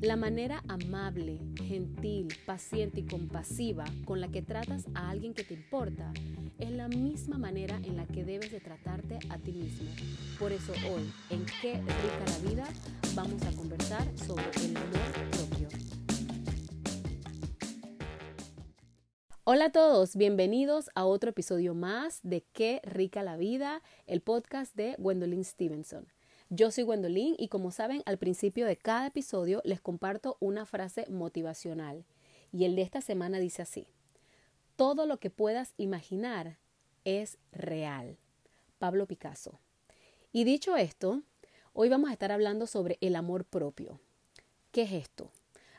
La manera amable, gentil, paciente y compasiva con la que tratas a alguien que te importa es la misma manera en la que debes de tratarte a ti mismo. Por eso hoy, en Qué rica la vida, vamos a conversar sobre el amor propio. Hola a todos, bienvenidos a otro episodio más de Qué rica la vida, el podcast de Gwendolyn Stevenson. Yo soy Gwendolyn y como saben, al principio de cada episodio les comparto una frase motivacional. Y el de esta semana dice así. Todo lo que puedas imaginar es real. Pablo Picasso. Y dicho esto, hoy vamos a estar hablando sobre el amor propio. ¿Qué es esto?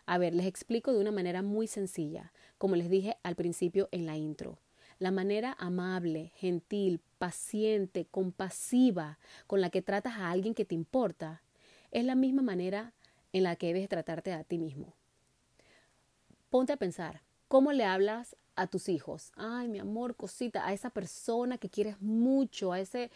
A ver, les explico de una manera muy sencilla, como les dije al principio en la intro la manera amable, gentil, paciente, compasiva con la que tratas a alguien que te importa, es la misma manera en la que debes tratarte a ti mismo. Ponte a pensar, ¿cómo le hablas a tus hijos? Ay, mi amor, cosita, a esa persona que quieres mucho, a ese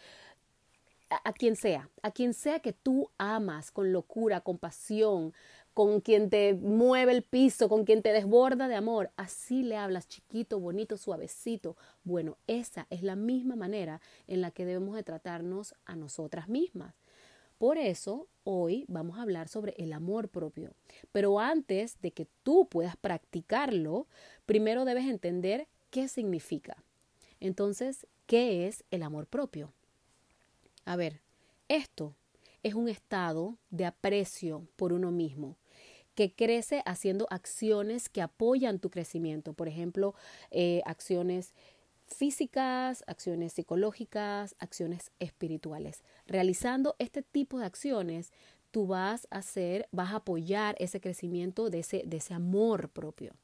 a, quien sea, a quien sea que tú amas con locura, con pasión, con quien te mueve el piso, con quien te desborda de amor. Así le hablas chiquito, bonito, suavecito. Bueno, esa es la misma manera en la que debemos de tratarnos a nosotras mismas. Por eso hoy vamos a hablar sobre el amor propio. Pero antes de que tú puedas practicarlo, primero debes entender qué significa. Entonces, ¿qué es el amor propio? A ver, esto es un estado de aprecio por uno mismo, que crece haciendo acciones que apoyan tu crecimiento, por ejemplo, eh, acciones físicas, acciones psicológicas, acciones espirituales. Realizando este tipo de acciones, tú vas a hacer, vas a apoyar ese crecimiento de ese, de ese amor propio.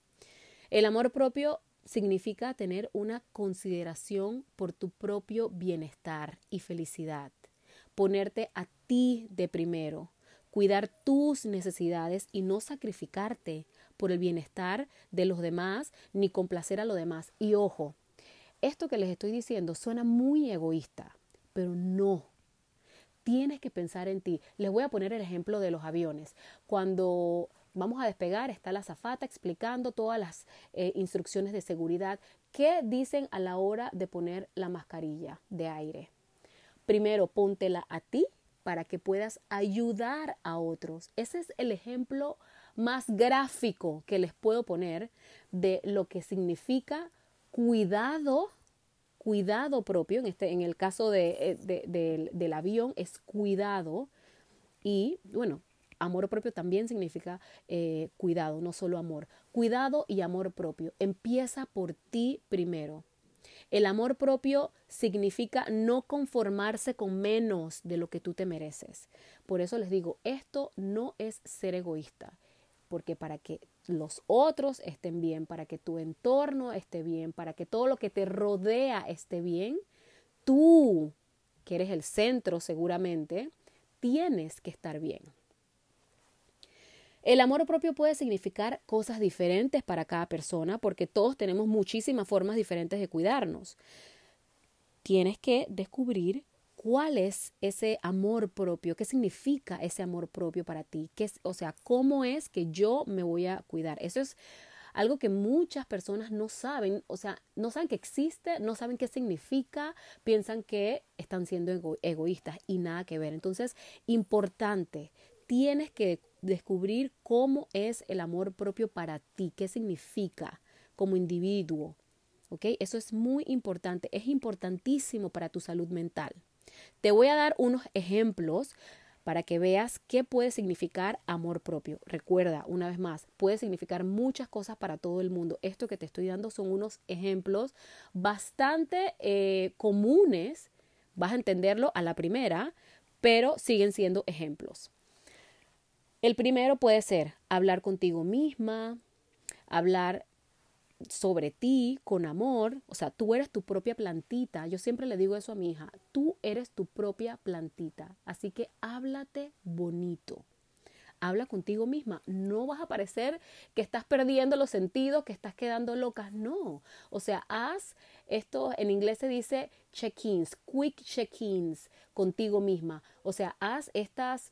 El amor propio significa tener una consideración por tu propio bienestar y felicidad, ponerte a ti de primero, cuidar tus necesidades y no sacrificarte por el bienestar de los demás ni complacer a los demás. Y ojo, esto que les estoy diciendo suena muy egoísta, pero no. Tienes que pensar en ti. Les voy a poner el ejemplo de los aviones. Cuando vamos a despegar, está la zafata explicando todas las eh, instrucciones de seguridad. ¿Qué dicen a la hora de poner la mascarilla de aire? Primero, póntela a ti para que puedas ayudar a otros. Ese es el ejemplo más gráfico que les puedo poner de lo que significa cuidado, cuidado propio, en, este, en el caso de, eh, del avión es cuidado y bueno, amor propio también significa eh, cuidado, no solo amor. Cuidado y amor propio. Empieza por ti primero. El amor propio significa no conformarse con menos de lo que tú te mereces. Por eso les digo, esto no es ser egoísta, porque para que los otros estén bien, para que tu entorno esté bien, para que todo lo que te rodea esté bien, tú, que eres el centro seguramente, tienes que estar bien. El amor propio puede significar cosas diferentes para cada persona porque todos tenemos muchísimas formas diferentes de cuidarnos. Tienes que descubrir cuál es ese amor propio, qué significa ese amor propio para ti, ¿Qué o sea, cómo es que yo me voy a cuidar. Eso es algo que muchas personas no saben, o sea, no saben que existe, no saben qué significa, piensan que están siendo egoístas y nada que ver. Entonces, importante, tienes que descubrir cómo es el amor propio para ti, qué significa como individuo. ¿Ok? Eso es muy importante, es importantísimo para tu salud mental. Te voy a dar unos ejemplos para que veas qué puede significar amor propio. Recuerda, una vez más, puede significar muchas cosas para todo el mundo. Esto que te estoy dando son unos ejemplos bastante eh, comunes, vas a entenderlo a la primera, pero siguen siendo ejemplos. El primero puede ser hablar contigo misma, hablar sobre ti con amor, o sea, tú eres tu propia plantita. Yo siempre le digo eso a mi hija, tú eres tu propia plantita, así que háblate bonito. Habla contigo misma. No vas a parecer que estás perdiendo los sentidos, que estás quedando locas. No. O sea, haz esto, en inglés se dice check-ins, quick check-ins contigo misma. O sea, haz estas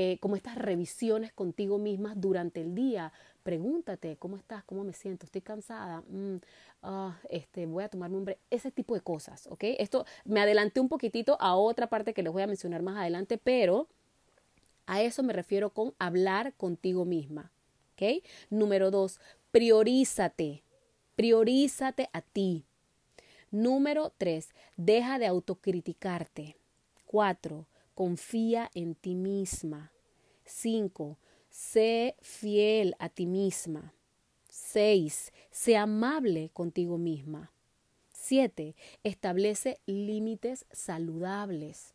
eh, como estas revisiones contigo mismas durante el día. Pregúntate, ¿cómo estás? ¿Cómo me siento? ¿Estoy cansada? Mm, ah, este, voy a tomarme un break. Ese tipo de cosas, ¿ok? Esto me adelanté un poquitito a otra parte que les voy a mencionar más adelante, pero a eso me refiero con hablar contigo misma, ¿ok? Número dos, priorízate. Priorízate a ti. Número tres, deja de autocriticarte. Cuatro, confía en ti misma. Cinco, sé fiel a ti misma. Seis, sé amable contigo misma. Siete, establece límites saludables.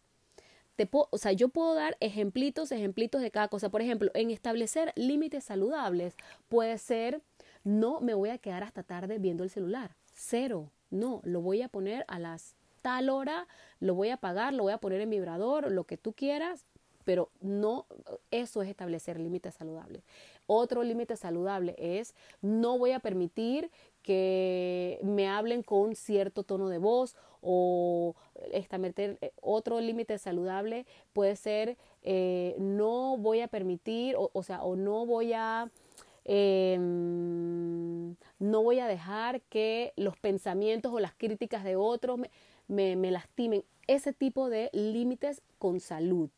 O sea, yo puedo dar ejemplitos, ejemplitos de cada cosa. Por ejemplo, en establecer límites saludables puede ser no me voy a quedar hasta tarde viendo el celular. Cero. No, lo voy a poner a las tal hora, lo voy a pagar, lo voy a poner en vibrador, lo que tú quieras, pero no, eso es establecer límites saludables. Otro límite saludable es no voy a permitir que me hablen con cierto tono de voz o establecer eh, otro límite saludable puede ser eh, no voy a permitir o, sea o no voy a eh, no voy a dejar que los pensamientos o las críticas de otros me, me, lastimen. Ese tipo de límites con salud.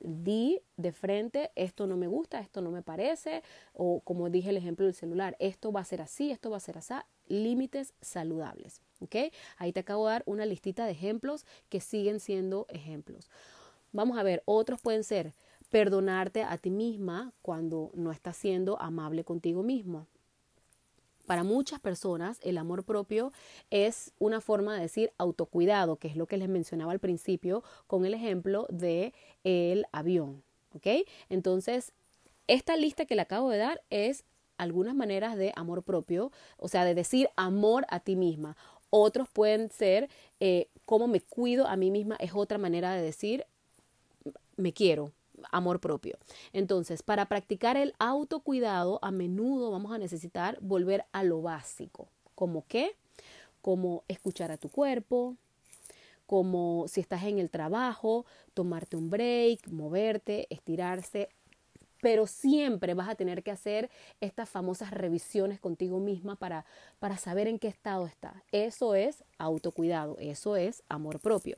Di de frente, esto no me gusta, esto no me parece, o como dije el ejemplo del celular, esto va a ser así, esto va a ser así, límites saludables. ¿ok? Ahí te acabo de dar una listita de ejemplos que siguen siendo ejemplos. Vamos a ver, otros pueden ser perdonarte a ti misma cuando no estás siendo amable contigo mismo. Para muchas personas el amor propio es una forma de decir autocuidado, que es lo que les mencionaba al principio con el ejemplo de el avión, ¿ok? Entonces, esta lista que le acabo de dar es algunas maneras de amor propio, o sea, de decir amor a ti misma. Otros pueden ser eh, cómo me cuido a mí misma, es otra manera de decir me quiero, amor propio. Entonces, para practicar el autocuidado, a menudo vamos a necesitar volver a lo básico. ¿Como qué? Como escuchar a tu cuerpo, como si estás en el trabajo, tomarte un break, moverte, estirarse, pero siempre vas a tener que hacer estas famosas revisiones contigo misma para, para saber en qué estado estás. Eso es autocuidado, eso es amor propio.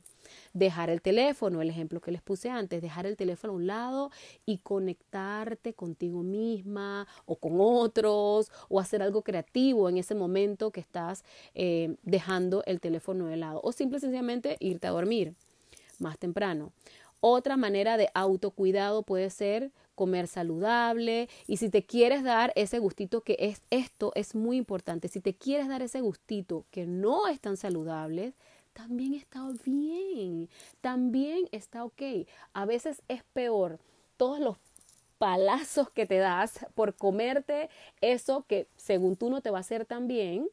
Dejar el teléfono, el ejemplo que les puse antes, dejar el teléfono a un lado y conectarte contigo misma o con otros o hacer algo creativo en ese momento que estás eh, dejando el teléfono de lado o simple y sencillamente irte a dormir más temprano. Otra manera de autocuidado puede ser comer saludable. Y si te quieres dar ese gustito que es esto es muy importante, si te quieres dar ese gustito que no es tan saludable, también está bien, también está ok. A veces es peor todos los palazos que te das por comerte eso que según tú no te va a hacer tan bien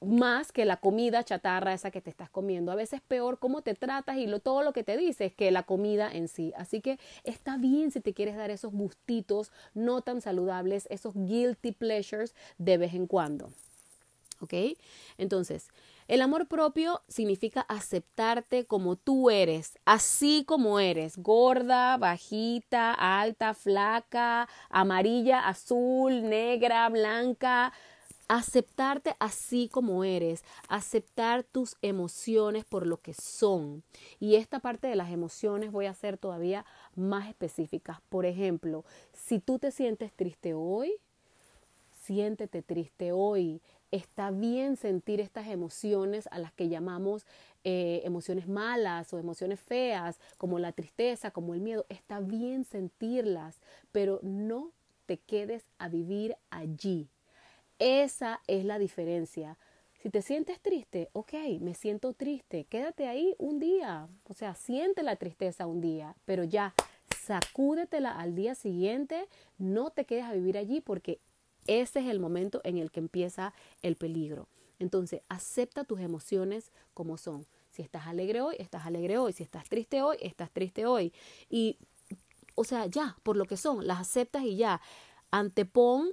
más que la comida chatarra esa que te estás comiendo. A veces peor cómo te tratas y lo, todo lo que te dices que la comida en sí. Así que está bien si te quieres dar esos gustitos no tan saludables, esos guilty pleasures de vez en cuando. ¿Ok? Entonces, el amor propio significa aceptarte como tú eres, así como eres, gorda, bajita, alta, flaca, amarilla, azul, negra, blanca, aceptarte así como eres, aceptar tus emociones por lo que son. Y esta parte de las emociones voy a ser todavía más específicas. Por ejemplo, si tú te sientes triste hoy, siéntete triste hoy. Está bien sentir estas emociones a las que llamamos eh, emociones malas o emociones feas, como la tristeza, como el miedo. Está bien sentirlas, pero no te quedes a vivir allí. Esa es la diferencia. Si te sientes triste, ok, me siento triste, quédate ahí un día, o sea, siente la tristeza un día, pero ya, sacúdetela al día siguiente, no te quedes a vivir allí porque ese es el momento en el que empieza el peligro. Entonces, acepta tus emociones como son. Si estás alegre hoy, estás alegre hoy. Si estás triste hoy, estás triste hoy. Y, o sea, ya, por lo que son, las aceptas y ya. Antepon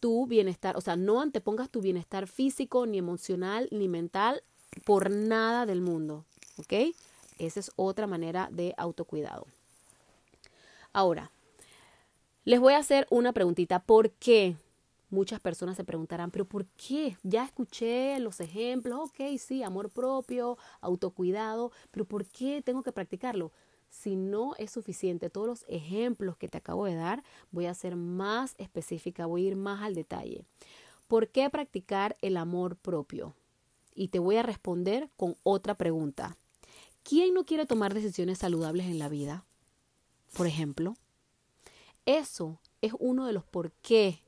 tu bienestar, o sea, no antepongas tu bienestar físico, ni emocional, ni mental por nada del mundo, ¿ok? Esa es otra manera de autocuidado. Ahora, les voy a hacer una preguntita. ¿Por qué? Muchas personas se preguntarán, pero ¿por qué? Ya escuché los ejemplos, ok, sí, amor propio, autocuidado, pero ¿por qué tengo que practicarlo? Si no es suficiente todos los ejemplos que te acabo de dar, voy a ser más específica, voy a ir más al detalle. ¿Por qué practicar el amor propio? Y te voy a responder con otra pregunta. ¿Quién no quiere tomar decisiones saludables en la vida? Por ejemplo, eso es uno de los por qué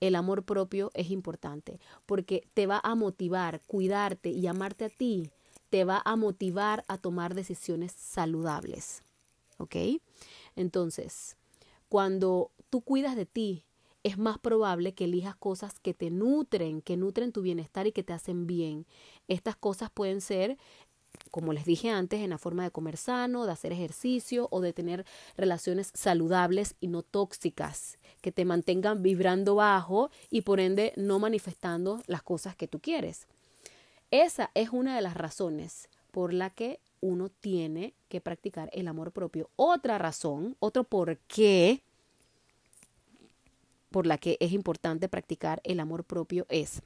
el amor propio es importante, porque te va a motivar, cuidarte y amarte a ti, te va a motivar a tomar decisiones saludables. ¿Ok? Entonces, cuando tú cuidas de ti, es más probable que elijas cosas que te nutren, que nutren tu bienestar y que te hacen bien. Estas cosas pueden ser como les dije antes, en la forma de comer sano, de hacer ejercicio o de tener relaciones saludables y no tóxicas, que te mantengan vibrando bajo y por ende no manifestando las cosas que tú quieres. Esa es una de las razones por la que uno tiene que practicar el amor propio. Otra razón, otro por qué por la que es importante practicar el amor propio es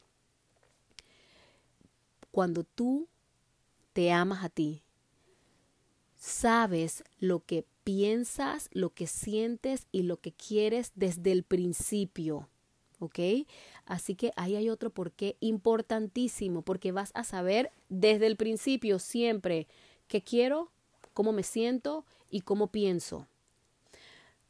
cuando tú te amas a ti, sabes lo que piensas, lo que sientes y lo que quieres desde el principio. ¿Ok? Así que ahí hay otro porqué importantísimo, porque vas a saber desde el principio siempre qué quiero, cómo me siento y cómo pienso.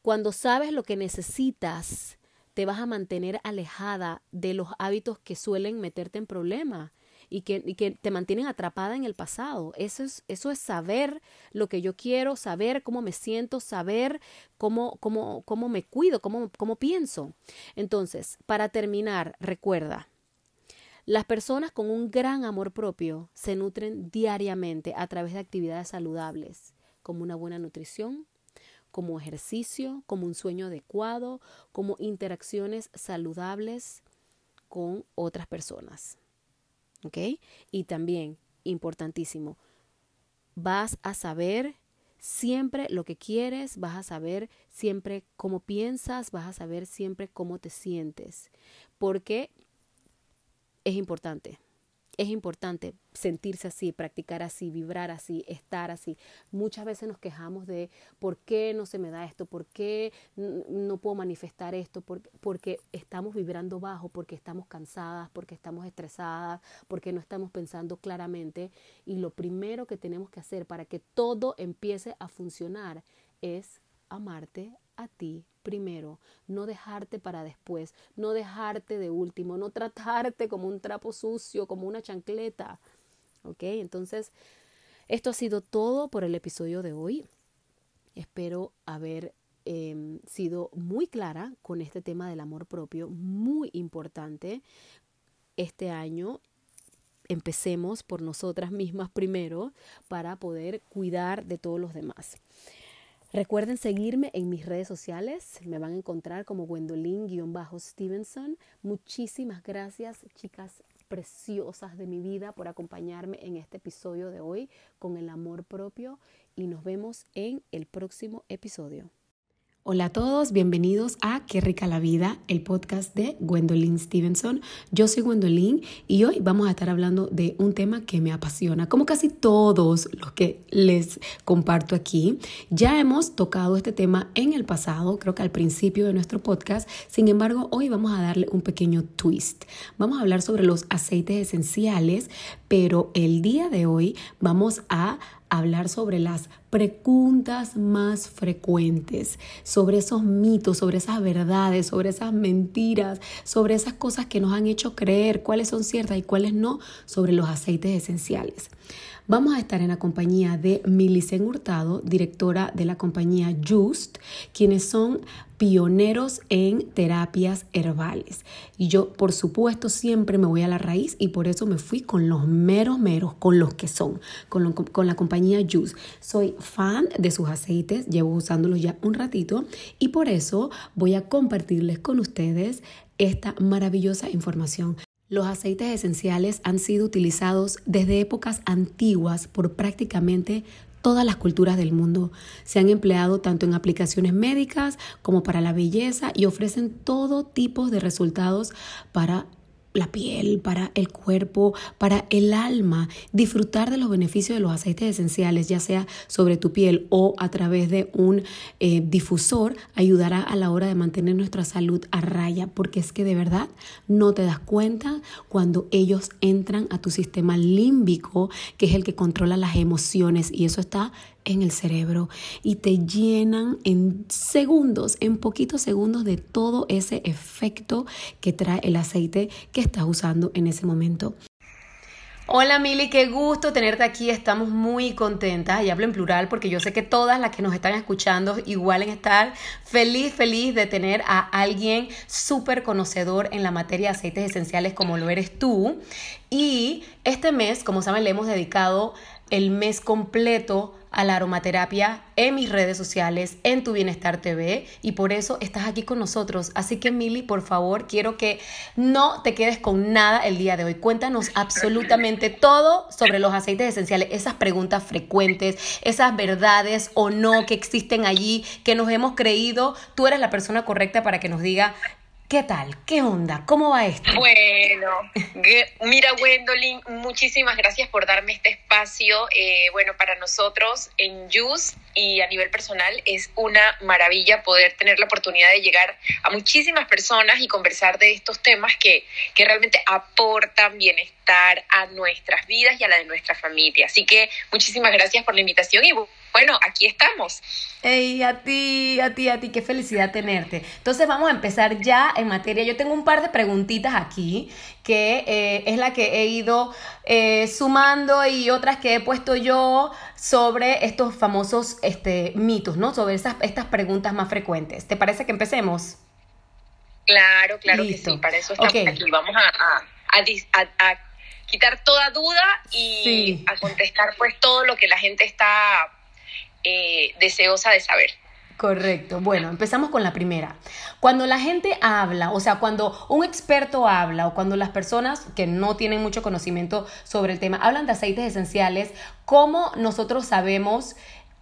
Cuando sabes lo que necesitas, te vas a mantener alejada de los hábitos que suelen meterte en problemas y que, te mantienen atrapada en el pasado. Eso es, eso es saber lo que yo quiero, saber cómo me siento, saber cómo, cómo, cómo me cuido, cómo, cómo pienso. Entonces, para terminar, recuerda, las personas con un gran amor propio se nutren diariamente a través de actividades saludables, como una buena nutrición, como ejercicio, como un sueño adecuado, como interacciones saludables con otras personas. ¿Ok? Y también, importantísimo, vas a saber siempre lo que quieres, vas a saber siempre cómo piensas, vas a saber siempre cómo te sientes, porque es importante es importante sentirse así, practicar así, vibrar así, estar así. Muchas veces nos quejamos de por qué no se me da esto, por qué no puedo manifestar esto, porque, estamos vibrando bajo, porque estamos cansadas, porque estamos estresadas, porque no estamos pensando claramente. Y lo primero que tenemos que hacer para que todo empiece a funcionar es amarte a ti primero, no dejarte para después, no dejarte de último, no tratarte como un trapo sucio, como una chancleta. ¿Ok? Entonces, esto ha sido todo por el episodio de hoy. Espero haber em, sido muy clara con este tema del amor propio, muy importante este año. Empecemos por nosotras mismas primero para poder cuidar de todos los demás. Recuerden seguirme en mis redes sociales. Me van a encontrar como Gwendolyn-Stevenson. Muchísimas gracias, chicas preciosas de mi vida, por acompañarme en este episodio de hoy con el amor propio y nos vemos en el próximo episodio. Hola a todos, bienvenidos a Qué rica la vida, el podcast de Gwendolyn Stevenson. Yo soy Gwendolyn y hoy vamos a estar hablando de un tema que me apasiona, como casi todos los que les comparto aquí. Ya hemos tocado este tema en el pasado, creo que al principio de nuestro podcast, sin embargo hoy vamos a darle un pequeño twist. Vamos a hablar sobre los aceites esenciales, pero el día de hoy vamos a hablar sobre las preguntas más frecuentes, sobre esos mitos, sobre esas verdades, sobre esas mentiras, sobre esas cosas que nos han hecho creer cuáles son ciertas y cuáles no, sobre los aceites esenciales. Vamos a estar en la compañía de Milicen Hurtado, directora de la compañía Just, quienes son pioneros en terapias herbales. Y yo, por supuesto, siempre me voy a la raíz y por eso me fui con los meros meros, con los que son, con, con la compañía Just. Soy fan de sus aceites, llevo usándolos ya un ratito y por eso voy a compartirles con ustedes esta maravillosa información. Los aceites esenciales han sido utilizados desde épocas antiguas por prácticamente todas las culturas del mundo. Se han empleado tanto en aplicaciones médicas como para la belleza y ofrecen todo tipo de resultados para la piel, para el cuerpo, para el alma. Disfrutar de los beneficios de los aceites esenciales, ya sea sobre tu piel o a través de un eh, difusor, ayudará a la hora de mantener nuestra salud a raya, porque es que de verdad no te das cuenta cuando ellos entran a tu sistema límbico, que es el que controla las emociones, y eso está en el cerebro y te llenan en segundos, en poquitos segundos de todo ese efecto que trae el aceite que estás usando en ese momento. Hola Mili, qué gusto tenerte aquí. Estamos muy contentas y hablo en plural porque yo sé que todas las que nos están escuchando igual en estar feliz, feliz de tener a alguien súper conocedor en la materia de aceites esenciales como lo eres tú. Y este mes, como saben, le hemos dedicado el mes completo a la aromaterapia en mis redes sociales, en Tu Bienestar TV, y por eso estás aquí con nosotros. Así que, Mili, por favor, quiero que no te quedes con nada el día de hoy. Cuéntanos absolutamente todo sobre los aceites esenciales, esas preguntas frecuentes, esas verdades o no que existen allí, que nos hemos creído. Tú eres la persona correcta para que nos diga ¿Qué tal? ¿Qué onda? ¿Cómo va esto? Bueno, mira, Gwendolyn, muchísimas gracias por darme este espacio. Eh, bueno, para nosotros en JUS y a nivel personal es una maravilla poder tener la oportunidad de llegar a muchísimas personas y conversar de estos temas que, que realmente aportan bienestar a nuestras vidas y a la de nuestra familia. Así que muchísimas gracias por la invitación y bueno, aquí estamos. Ey, a ti, a ti, a ti, qué felicidad tenerte. Entonces vamos a empezar ya en materia. Yo tengo un par de preguntitas aquí, que eh, es la que he ido eh, sumando y otras que he puesto yo sobre estos famosos este, mitos, ¿no? Sobre esas, estas preguntas más frecuentes. ¿Te parece que empecemos? Claro, claro que sí. Para eso estamos aquí. Vamos a, quitar toda duda y a contestar pues todo lo que la gente está eh, deseosa de saber. Correcto. Bueno, empezamos con la primera. Cuando la gente habla, o sea, cuando un experto habla o cuando las personas que no tienen mucho conocimiento sobre el tema hablan de aceites esenciales, ¿cómo nosotros sabemos,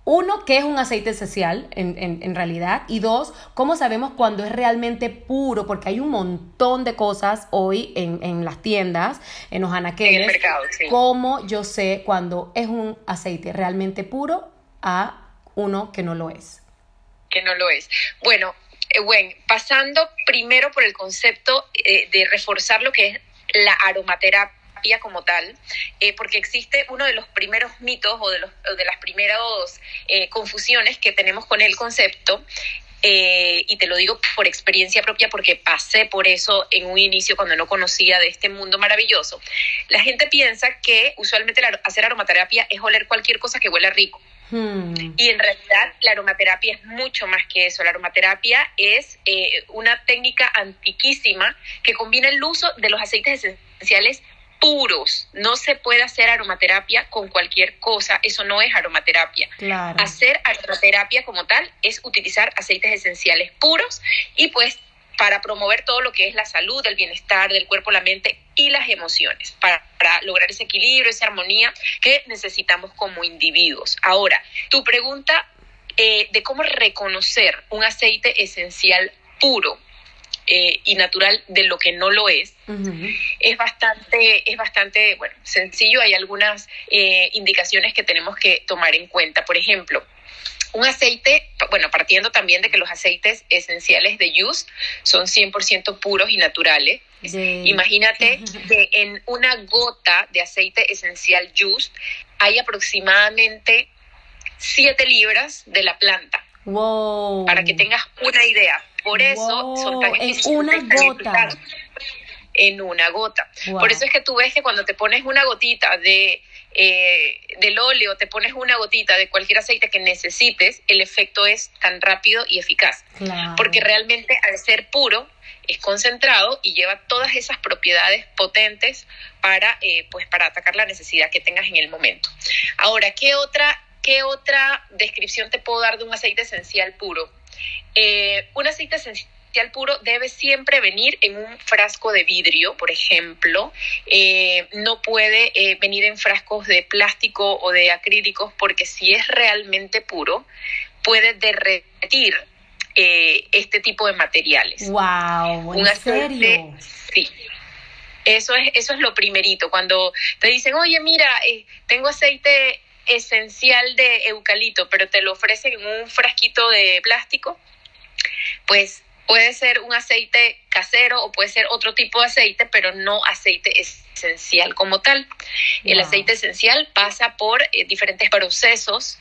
uno, qué es un aceite esencial en, realidad? Y dos, ¿cómo sabemos cuando es realmente puro? Porque hay un montón de cosas hoy en, las tiendas, en los anaqueles. En el mercado, sí. ¿Cómo yo sé cuando es un aceite realmente puro a uno que no lo es. Que no lo es. Bueno, bueno, eh, pasando primero por el concepto eh, de reforzar lo que es la aromaterapia como tal, eh, porque existe uno de los primeros mitos o de, los, de las primeras confusiones que tenemos con el concepto, y te lo digo por experiencia propia porque pasé por eso en un inicio cuando no conocía de este mundo maravilloso. La gente piensa que usualmente hacer aromaterapia es oler cualquier cosa que huela rico. Hmm. Y en realidad la aromaterapia es mucho más que eso. La aromaterapia es eh, una técnica antiquísima que combina el uso de los aceites esenciales puros. No se puede hacer aromaterapia con cualquier cosa. Eso no es aromaterapia. Hacer aromaterapia como tal es utilizar aceites esenciales puros y pues para promover todo lo que es la salud, el bienestar del cuerpo, la mente y las emociones, para, lograr ese equilibrio, esa armonía que necesitamos como individuos. Ahora, tu pregunta eh, de cómo reconocer un aceite esencial puro eh, y natural de lo que no lo es, es bastante, es bastante bueno, sencillo. Hay algunas eh, indicaciones que tenemos que tomar en cuenta. Por ejemplo, un aceite, bueno, partiendo también de que los aceites esenciales de Yus son 100% puros y naturales. Imagínate que en una gota de aceite esencial Yus hay aproximadamente 7 libras de la planta. Wow. Para que tengas una idea. Por eso son tan. En una gota. En una gota. Por eso es que tú ves que cuando te pones una gotita de eh, del óleo, te pones una gotita de cualquier aceite que necesites, el efecto es tan rápido y eficaz. Porque realmente al ser puro, es concentrado y lleva todas esas propiedades potentes para, eh, pues, para atacar la necesidad que tengas en el momento. Ahora, ¿qué otra, qué otra descripción te puedo dar de un aceite esencial puro? Eh, un aceite puro debe siempre venir en un frasco de vidrio, por ejemplo. Eh, no puede venir en frascos de plástico o de acrílicos porque si es realmente puro, puede derretir eh, este tipo de materiales. Wow, ¿en serio? Sí. Eso es, eso es lo primerito. Cuando te dicen, oye, mira, tengo aceite esencial de eucalipto, pero te lo ofrecen en un frasquito de plástico, pues Puede ser un aceite casero o puede ser otro tipo de aceite, pero no aceite esencial como tal. El aceite esencial pasa por eh, diferentes procesos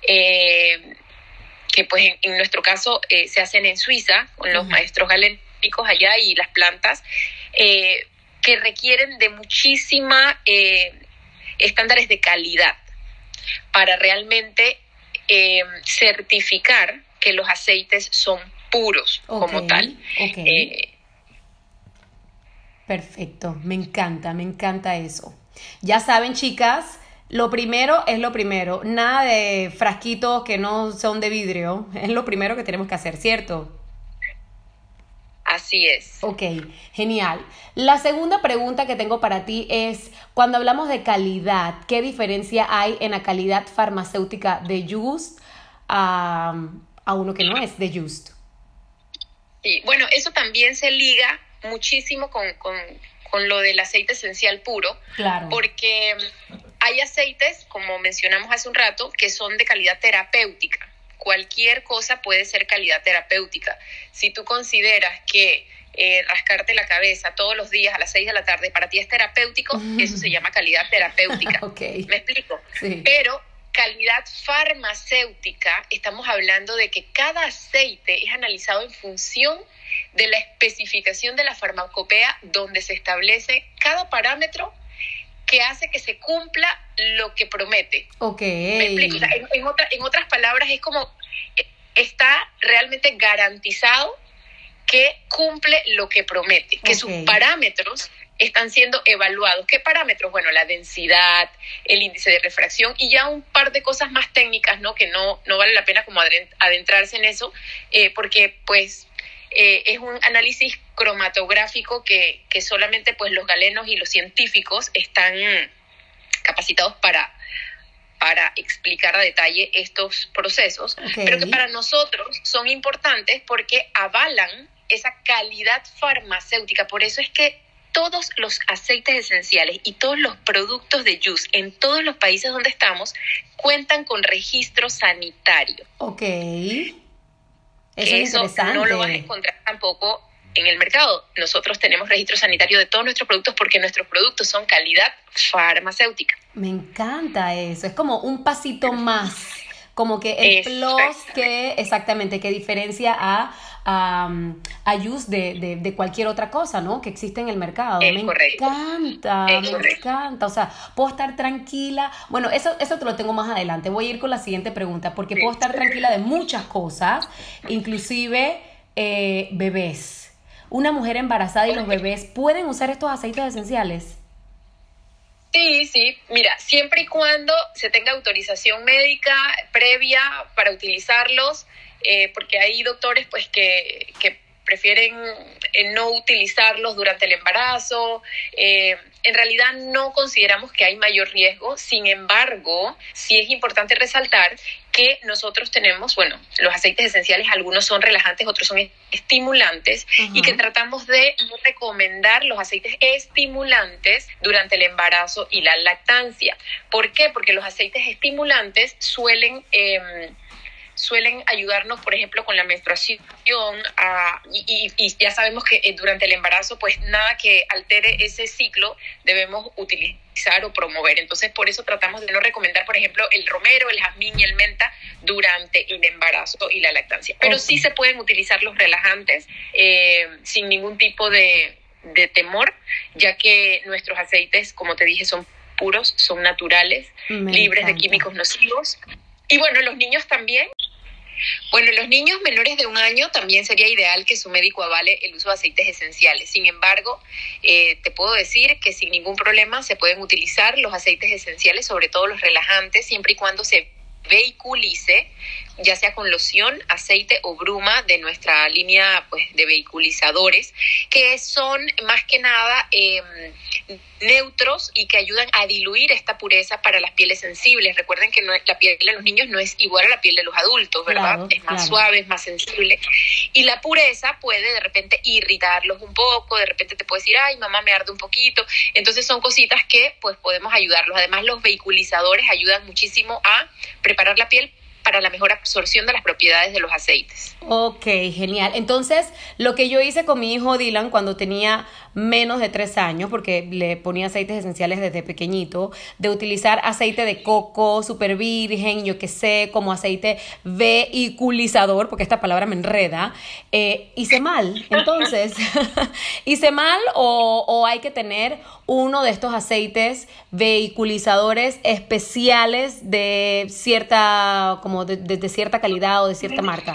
eh, que pues en, nuestro caso eh, se hacen en Suiza con los maestros galénicos allá y las plantas que requieren de muchísima estándares de calidad para realmente certificar que los aceites son puros como tal. Eh, Perfecto, me encanta, me encanta eso. Ya saben, chicas, lo primero es lo primero. Nada de frasquitos que no son de vidrio. Es lo primero que tenemos que hacer, ¿cierto? Así es. Ok, genial. La segunda pregunta que tengo para ti es, cuando hablamos de calidad, ¿qué diferencia hay en la calidad farmacéutica de Just a, a uno que no es de Just? Sí, bueno, eso también se liga muchísimo con, lo del aceite esencial puro, claro. porque hay aceites, como mencionamos hace un rato, que son de calidad terapéutica. Cualquier cosa puede ser calidad terapéutica. Si tú consideras que eh, rascarte la cabeza todos los días a las 6 de la tarde para ti es terapéutico, eso se llama calidad terapéutica. okay. ¿Me explico? Pero calidad farmacéutica, estamos hablando de que cada aceite es analizado en función de la especificación de la farmacopea donde se establece cada parámetro que hace que se cumpla lo que promete. Ok. en, otras palabras, es como eh, está realmente garantizado que cumple lo que promete, que sus parámetros están siendo evaluados. ¿Qué parámetros? Bueno, la densidad, el índice de refracción y ya un par de cosas más técnicas, ¿no? Que no, no vale la pena como adentrarse en eso, eh, porque pues eh, es un análisis cromatográfico que, que solamente pues los galenos y los científicos están capacitados para para explicar a detalle estos procesos, pero que para nosotros son importantes porque avalan esa calidad farmacéutica. Por eso es que todos los aceites esenciales y todos los productos de juice en todos los países donde estamos cuentan con registro sanitario. Ok. Eso, no lo vas a encontrar tampoco en el mercado. Nosotros tenemos registro sanitario de todos nuestros productos porque nuestros productos son calidad farmacéutica. Me encanta eso. Es como un pasito más. Como que el plus que exactamente que diferencia a a, use de, cualquier otra cosa, ¿no? Que existe en el mercado. me encanta, me encanta. O sea, puedo estar tranquila. Bueno, eso, eso te lo tengo más adelante. Voy a ir con la siguiente pregunta, porque puedo estar tranquila de muchas cosas, inclusive eh, bebés. Una mujer embarazada y los bebés pueden usar estos aceites esenciales. Sí, sí. Mira, siempre y cuando se tenga autorización médica previa para utilizarlos, eh, porque hay doctores pues que, prefieren eh, no utilizarlos durante el embarazo. Eh, en realidad no consideramos que hay mayor riesgo, sin embargo, sí es importante resaltar que nosotros tenemos, bueno, los aceites esenciales, algunos son relajantes, otros son estimulantes, y que tratamos de no recomendar los aceites estimulantes durante el embarazo y la lactancia. ¿Por qué? Porque los aceites estimulantes suelen... Eh, suelen ayudarnos, por ejemplo, con la menstruación y, ya sabemos que eh, durante el embarazo, pues nada que altere ese ciclo debemos utilizar o promover. Entonces, por eso tratamos de no recomendar, por ejemplo, el romero, el jazmín y el menta durante el embarazo y la lactancia. Pero sí se pueden utilizar los relajantes eh, sin ningún tipo de, de temor, ya que nuestros aceites, como te dije, son puros, son naturales, libres de químicos nocivos. Y bueno, los niños también bueno, los niños menores de un año también sería ideal que su médico avale el uso de aceites esenciales. Sin embargo, eh, te puedo decir que sin ningún problema se pueden utilizar los aceites esenciales, sobre todo los relajantes, siempre y cuando se vehiculice, ya sea con loción, aceite o bruma de nuestra línea pues, de vehiculizadores, que son más que nada em, neutros y que ayudan a diluir esta pureza para las pieles sensibles. Recuerden que la piel de los niños no es igual a la piel de los adultos, ¿verdad? es más suave, es más sensible. Y la pureza puede de repente irritarlos un poco, de repente te puedes decir, ay, mamá, me arde un poquito. Entonces son cositas que pues podemos ayudarlos. Además, los vehiculizadores ayudan muchísimo a preparar la piel para la mejor absorción de las propiedades de los aceites. Ok, genial. Entonces, lo que yo hice con mi hijo Dylan cuando tenía menos de tres años, porque le ponía aceites esenciales desde pequeñito, de utilizar aceite de coco, super virgen, yo qué sé, como aceite vehiculizador, porque esta palabra me enreda, eh, hice mal. Entonces, hice mal o, o hay que tener uno de estos aceites vehiculizadores especiales de cierta, como de, cierta calidad o de cierta marca?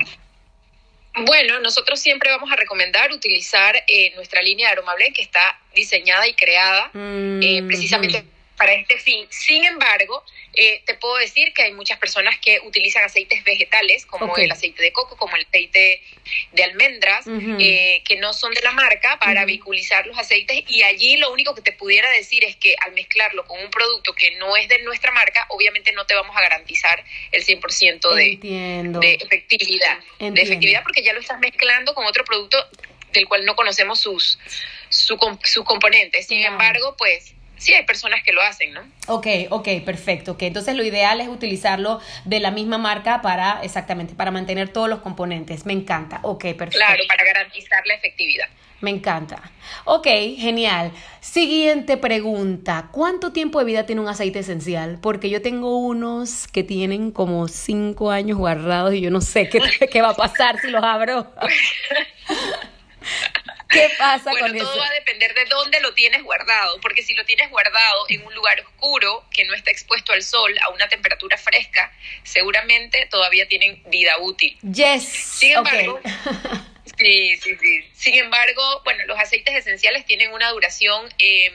Bueno, nosotros siempre vamos a recomendar utilizar eh, nuestra línea de Aromable que está diseñada y creada eh, mm, precisamente para este fin. Sin embargo, eh, te puedo decir que hay muchas personas que utilizan aceites vegetales, como el aceite de coco, como el aceite de almendras, eh, que no son de la marca, para vehiculizar los aceites. Y allí lo único que te pudiera decir es que al mezclarlo con un producto que no es de nuestra marca, obviamente no te vamos a garantizar el 100% de, de efectividad. De efectividad porque ya lo estás mezclando con otro producto del cual no conocemos sus, sus componentes. Sin embargo, pues sí hay personas que lo hacen, ¿no? Ok, ok, perfecto. Okay. Entonces lo ideal es utilizarlo de la misma marca para, exactamente, para mantener todos los componentes. Me encanta. Ok, perfecto. Claro, para garantizar la efectividad. Me encanta. Ok, genial. Siguiente pregunta. ¿Cuánto tiempo de vida tiene un aceite esencial? Porque yo tengo unos que tienen como cinco años guardados y yo no sé qué, qué va a pasar si los abro. ¿Qué pasa bueno, con todo va a depender de dónde lo tienes guardado, porque si lo tienes guardado en un lugar oscuro, que no está expuesto al sol, a una temperatura fresca, seguramente todavía tienen vida útil. Yes. Sin embargo, sí, sí, sí. Sin embargo, bueno, los aceites esenciales tienen una duración em,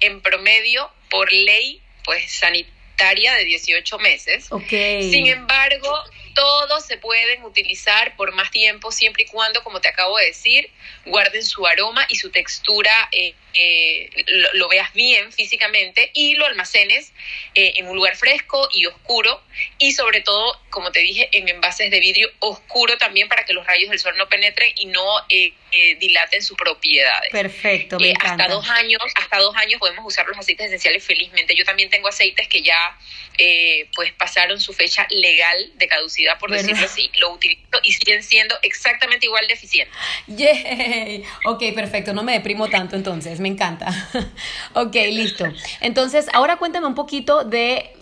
en promedio por ley, pues sanitaria de 18 meses. Okay. Sin embargo, todos se pueden utilizar por más tiempo siempre y cuando, como te acabo de decir, guarden su aroma y su textura, eh, eh, lo, veas bien físicamente y lo almacenes eh, en un lugar fresco y oscuro. Y sobre todo, como te dije, en envases de vidrio oscuro también para que los rayos del sol no penetren y no dilaten sus propiedades. Perfecto, me encanta. Hasta dos años, hasta dos años podemos usar los aceites esenciales felizmente. Yo también tengo aceites que ya pues pasaron su fecha legal de caducidad, por decirlo así, lo utilizo y siguen siendo exactamente igual de eficientes. Yay. Ok, perfecto, no me deprimo tanto entonces, me encanta. ok, listo. Entonces, ahora cuéntame un poquito de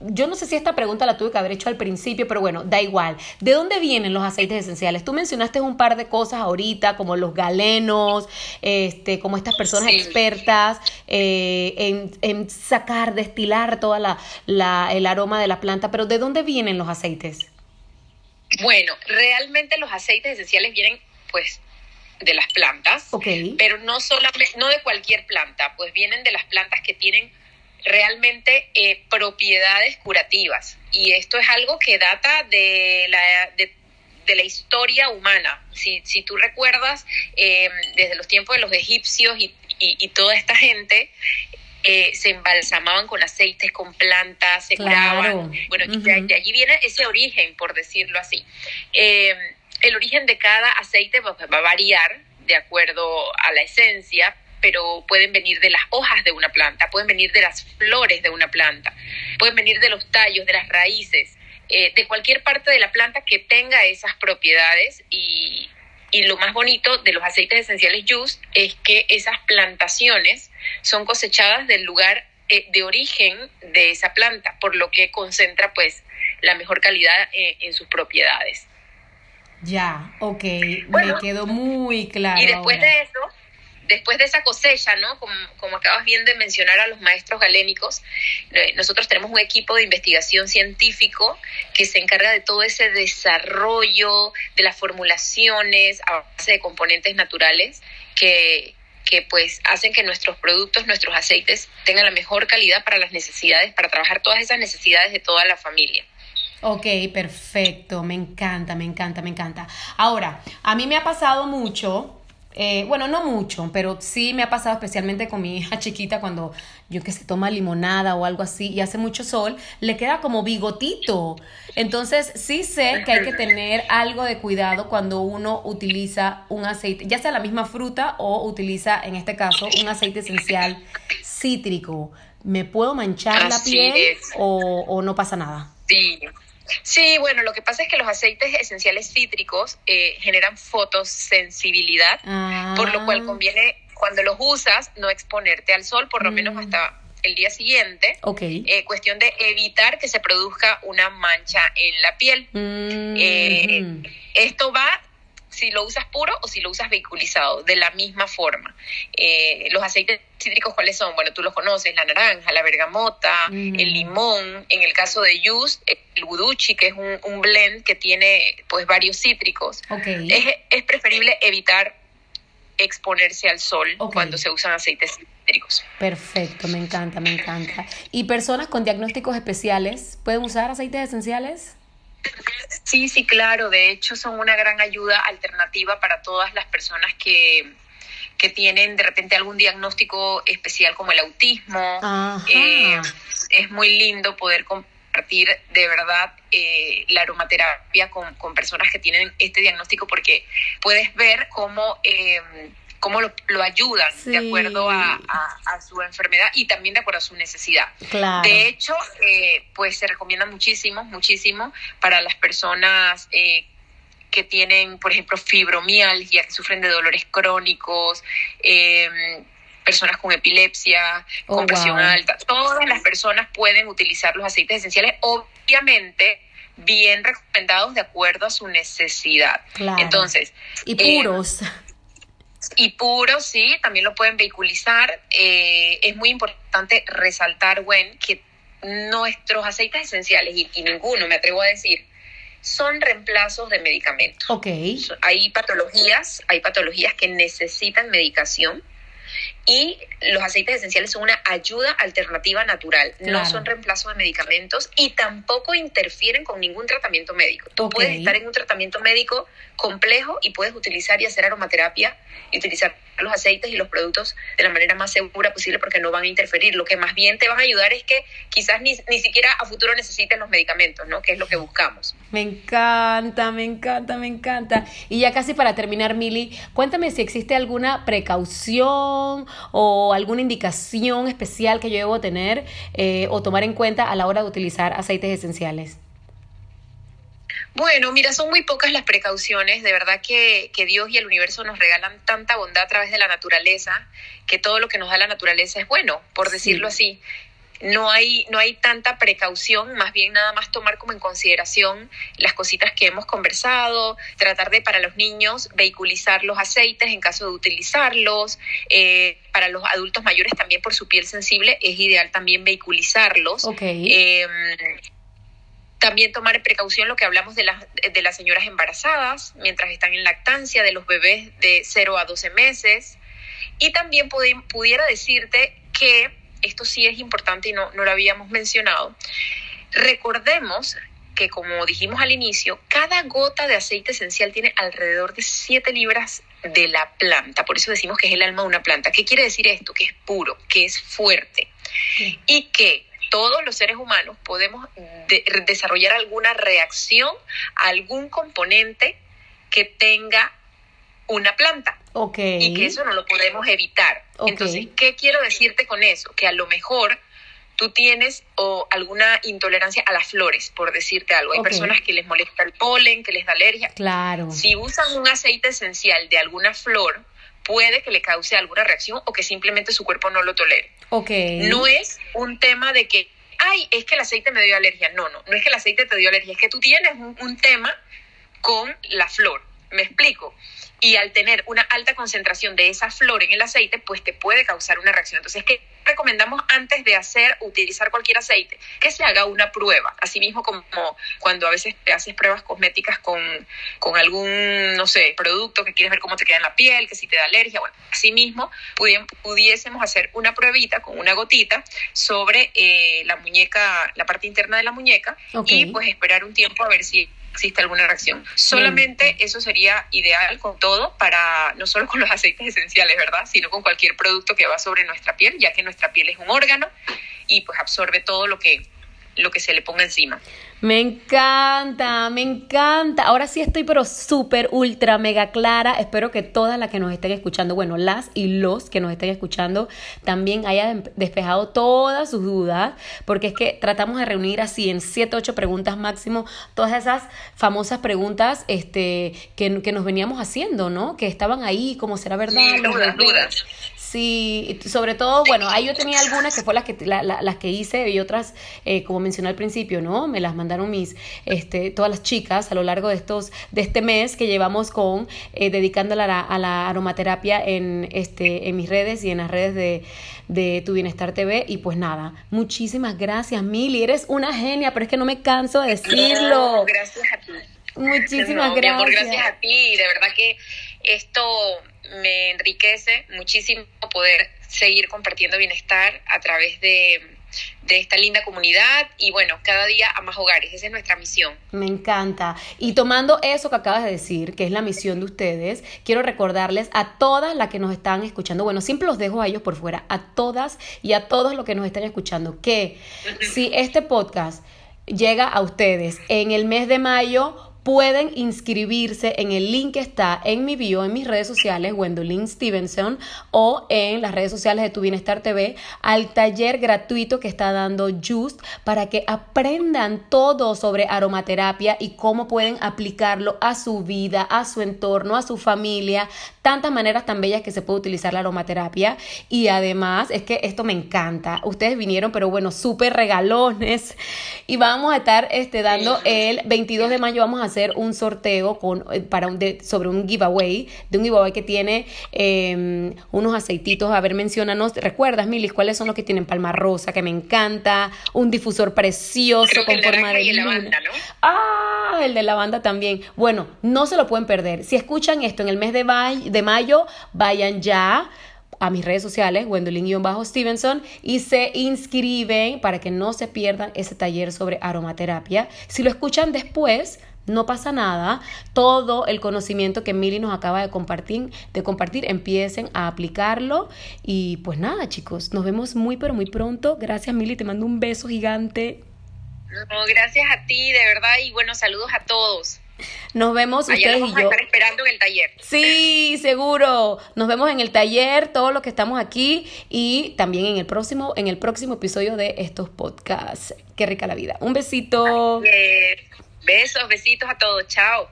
yo no sé si esta pregunta la tuve que haber hecho al principio, pero bueno, da igual. ¿De dónde vienen los aceites esenciales? Tú mencionaste un par de cosas ahorita, como los galenos, este, como estas personas expertas eh, en, en, sacar, destilar toda la, la, el aroma de la planta, pero ¿de dónde vienen los aceites? Bueno, realmente los aceites esenciales vienen, pues, de las plantas, pero no solamente, no de cualquier planta, pues vienen de las plantas que tienen realmente eh, propiedades curativas. Y esto es algo que data de la, de, la historia humana. Si, si tú recuerdas, eh, desde los tiempos de los egipcios y, y, toda esta gente, eh, se embalsamaban con aceites, con plantas, se curaban. Bueno, y de, allí viene ese origen, por decirlo así. el origen de cada aceite va a variar de acuerdo a la esencia, pero pueden venir de las hojas de una planta, pueden venir de las flores de una planta, pueden venir de los tallos, de las raíces, eh, de cualquier parte de la planta que tenga esas propiedades y, lo más bonito de los aceites esenciales Juice es que esas plantaciones son cosechadas del lugar eh, de origen de esa planta, por lo que concentra pues la mejor calidad eh, en sus propiedades. Ya, ok, me quedó muy claro. Y después de eso, después de esa cosecha, ¿no? Como, acabas bien de mencionar a los maestros galénicos, eh, nosotros tenemos un equipo de investigación científico que se encarga de todo ese desarrollo, de las formulaciones a base de componentes naturales que, que pues hacen que nuestros productos, nuestros aceites tengan la mejor calidad para las necesidades, para trabajar todas esas necesidades de toda la familia. Ok, perfecto, me encanta, me encanta, me encanta. Ahora, a mí me ha pasado mucho, eh, bueno, no mucho, pero sí me ha pasado especialmente con mi hija chiquita cuando yo que se toma limonada o algo así y hace mucho sol, le queda como bigotito. Entonces sí sé que hay que tener algo de cuidado cuando uno utiliza un aceite, ya sea la misma fruta o utiliza en este caso un aceite esencial cítrico. ¿Me puedo manchar la piel o, o no pasa nada? Sí, Sí, bueno, lo que pasa es que los aceites esenciales cítricos eh, generan fotosensibilidad, por lo cual ah. conviene cuando los usas no exponerte al sol, por lo menos mm. hasta el día siguiente. Ok. Eh, cuestión de evitar que se produzca una mancha en la piel. Mm. Eh, esto va si lo usas puro o si lo usas vehiculizado, de la misma forma. Eh, los aceites cítricos, ¿cuáles son? Bueno, tú los conoces, la naranja, la bergamota, mm. el limón, en el caso de Yus, el guduchi, que es un, blend que tiene pues varios cítricos. Es, es, preferible evitar exponerse al sol cuando se usan aceites cítricos. Perfecto, me encanta, me encanta. ¿Y personas con diagnósticos especiales pueden usar aceites esenciales? Sí, sí, claro. De hecho, son una gran ayuda alternativa para todas las personas que, que tienen de repente algún diagnóstico especial como el autismo. Eh, es muy lindo poder compartir de verdad eh, la aromaterapia con, con, personas que tienen este diagnóstico porque puedes ver cómo... Eh, cómo lo, lo ayudan de acuerdo a, a, su enfermedad y también de acuerdo a su necesidad. De hecho, eh, pues se recomienda muchísimo, muchísimo para las personas eh, que tienen, por ejemplo, fibromialgia, que sufren de dolores crónicos, em, personas con epilepsia, oh, con presión alta. Todas las personas pueden utilizar los aceites esenciales, obviamente bien recomendados de acuerdo a su necesidad. Entonces, y puros. Em, y puro, sí, también lo pueden vehiculizar. Eh, es muy importante resaltar, Gwen, que nuestros aceites esenciales, y, ninguno, me atrevo a decir, son reemplazos de medicamentos. Ok. Hay patologías, hay patologías que necesitan medicación y los aceites esenciales son una ayuda alternativa natural, no son reemplazo de medicamentos y tampoco interfieren con ningún tratamiento médico. Tú puedes estar en un tratamiento médico complejo y puedes utilizar y hacer aromaterapia y utilizar los aceites y los productos de la manera más segura posible porque no van a interferir. Lo que más bien te van a ayudar es que quizás ni, ni siquiera a futuro necesiten los medicamentos, ¿no? Que es lo que buscamos. Me encanta, me encanta, me encanta. Y ya casi para terminar, Mili, cuéntame si existe alguna precaución o alguna indicación especial que yo debo tener eh, o tomar en cuenta a la hora de utilizar aceites esenciales. Bueno, mira, son muy pocas las precauciones. De verdad que, que, Dios y el universo nos regalan tanta bondad a través de la naturaleza, que todo lo que nos da la naturaleza es bueno, por decirlo así. No hay, no hay tanta precaución, más bien nada más tomar como en consideración las cositas que hemos conversado, tratar de para los niños vehiculizar los aceites en caso de utilizarlos, eh, para los adultos mayores también por su piel sensible es ideal también vehiculizarlos. Okay. Eh, también tomar precaución lo que hablamos de las, de las señoras embarazadas mientras están en lactancia, de los bebés de 0 a 12 meses. Y también pudiera decirte que, esto sí es importante y no, no lo habíamos mencionado, recordemos que como dijimos al inicio, cada gota de aceite esencial tiene alrededor de 7 libras de la planta, por eso decimos que es el alma de una planta. ¿Qué quiere decir esto? Que es puro, que es fuerte y que todos los seres humanos podemos desarrollar alguna reacción a algún componente que tenga una planta. Y que eso no lo podemos evitar. Entonces, ¿qué quiero decirte con eso? Que a lo mejor tú tienes o alguna intolerancia a las flores, por decirte algo. Hay personas que les molesta el polen, que les da alergia. Claro. Si usan un aceite esencial de alguna flor, puede que le cause alguna reacción o que simplemente su cuerpo no lo tolere. No es un tema de que, ay, es que el aceite me dio alergia. No, no, no es que el aceite te dio alergia, es que tú tienes un, tema con la flor. ¿Me explico? Y al tener una alta concentración de esa flor en el aceite, pues te puede causar una reacción. Entonces, que recomendamos antes de hacer, utilizar cualquier aceite? Que se haga una prueba. Asimismo, como cuando a veces te haces pruebas cosméticas con, con algún, no sé, producto que quieres ver cómo te queda en la piel, que si te da alergia. Bueno, asimismo, pudiésemos hacer una pruebita con una gotita sobre eh, la muñeca, la parte interna de la muñeca y pues esperar un tiempo a ver si existe alguna reacción. Solamente eso sería ideal con todo para, no solo con los aceites esenciales, ¿verdad? Sino con cualquier producto que va sobre nuestra piel, ya que nuestra piel es un órgano y pues absorbe todo lo que, lo que se le ponga encima. Me encanta, me encanta. Ahora sí estoy pero súper, ultra, mega clara. Espero que todas las que nos estén escuchando, bueno, las y los que nos estén escuchando, también hayan despejado todas sus dudas, porque es que tratamos de reunir así en 7, 8 preguntas máximo todas esas famosas preguntas este, que, que nos veníamos haciendo, ¿no? Que estaban ahí, como será verdad. Sí, dudas, dudas. Sí, sobre todo, bueno, ahí yo tenía algunas que fue las que, las que hice y otras, eh, como mencioné al principio, ¿no? Me las mandaron mis, este, todas las chicas a lo largo de estos, de este mes que llevamos con, eh, dedicándola a la, aromaterapia en, este, en mis redes y en las redes de, de Tu Bienestar TV. Y pues nada, muchísimas gracias, Mili. Eres una genia, pero es que no me canso de decirlo. gracias a ti. Muchísimas gracias. gracias a ti. De verdad que esto me enriquece muchísimo poder seguir compartiendo bienestar a través de, esta linda comunidad y bueno, cada día a más hogares. Esa es nuestra misión. Me encanta. Y tomando eso que acabas de decir, que es la misión de ustedes, quiero recordarles a todas las que nos están escuchando, bueno, siempre los dejo a ellos por fuera, a todas y a todos los que nos están escuchando, que si este podcast llega a ustedes en el mes de mayo, pueden inscribirse en el link que está en mi bio, en mis redes sociales, Gwendolyn Stevenson, o en las redes sociales de Tu Bienestar TV, al taller gratuito que está dando Just para que aprendan todo sobre aromaterapia y cómo pueden aplicarlo a su vida, a su entorno, a su familia, tantas maneras tan bellas que se puede utilizar la aromaterapia. Y además, es que esto me encanta. Ustedes vinieron, pero bueno, súper regalones. Y vamos a estar este, dando el 22 de mayo, vamos a hacer un sorteo con, eh, para un sobre un giveaway, de un giveaway que tiene em, unos aceititos. A ver, mencionanos, ¿recuerdas, Milis, cuáles son los que tienen palma rosa, que me encanta? Un difusor precioso con forma de luna. Ah, el de lavanda también. Bueno, no se lo pueden perder. Si escuchan esto en el mes de, de mayo, vayan ya a mis redes sociales, Gwendolyn-Stevenson, y se inscriben para que no se pierdan ese taller sobre aromaterapia. Si lo escuchan después, no pasa nada. Todo el conocimiento que Mili nos acaba de compartir, de compartir, empiecen a aplicarlo. Y pues nada, chicos, nos vemos muy pero muy pronto. Gracias, Mili, te mando un beso gigante. No, gracias a ti, de verdad, y bueno, saludos a todos. Nos vemos ustedes y yo. A estar esperando en el taller. Sí, seguro. Nos vemos en el taller, todos los que estamos aquí y también en el próximo en el próximo episodio de estos podcasts. Qué rica la vida. Un besito. Besos, besitos a todos. Chao.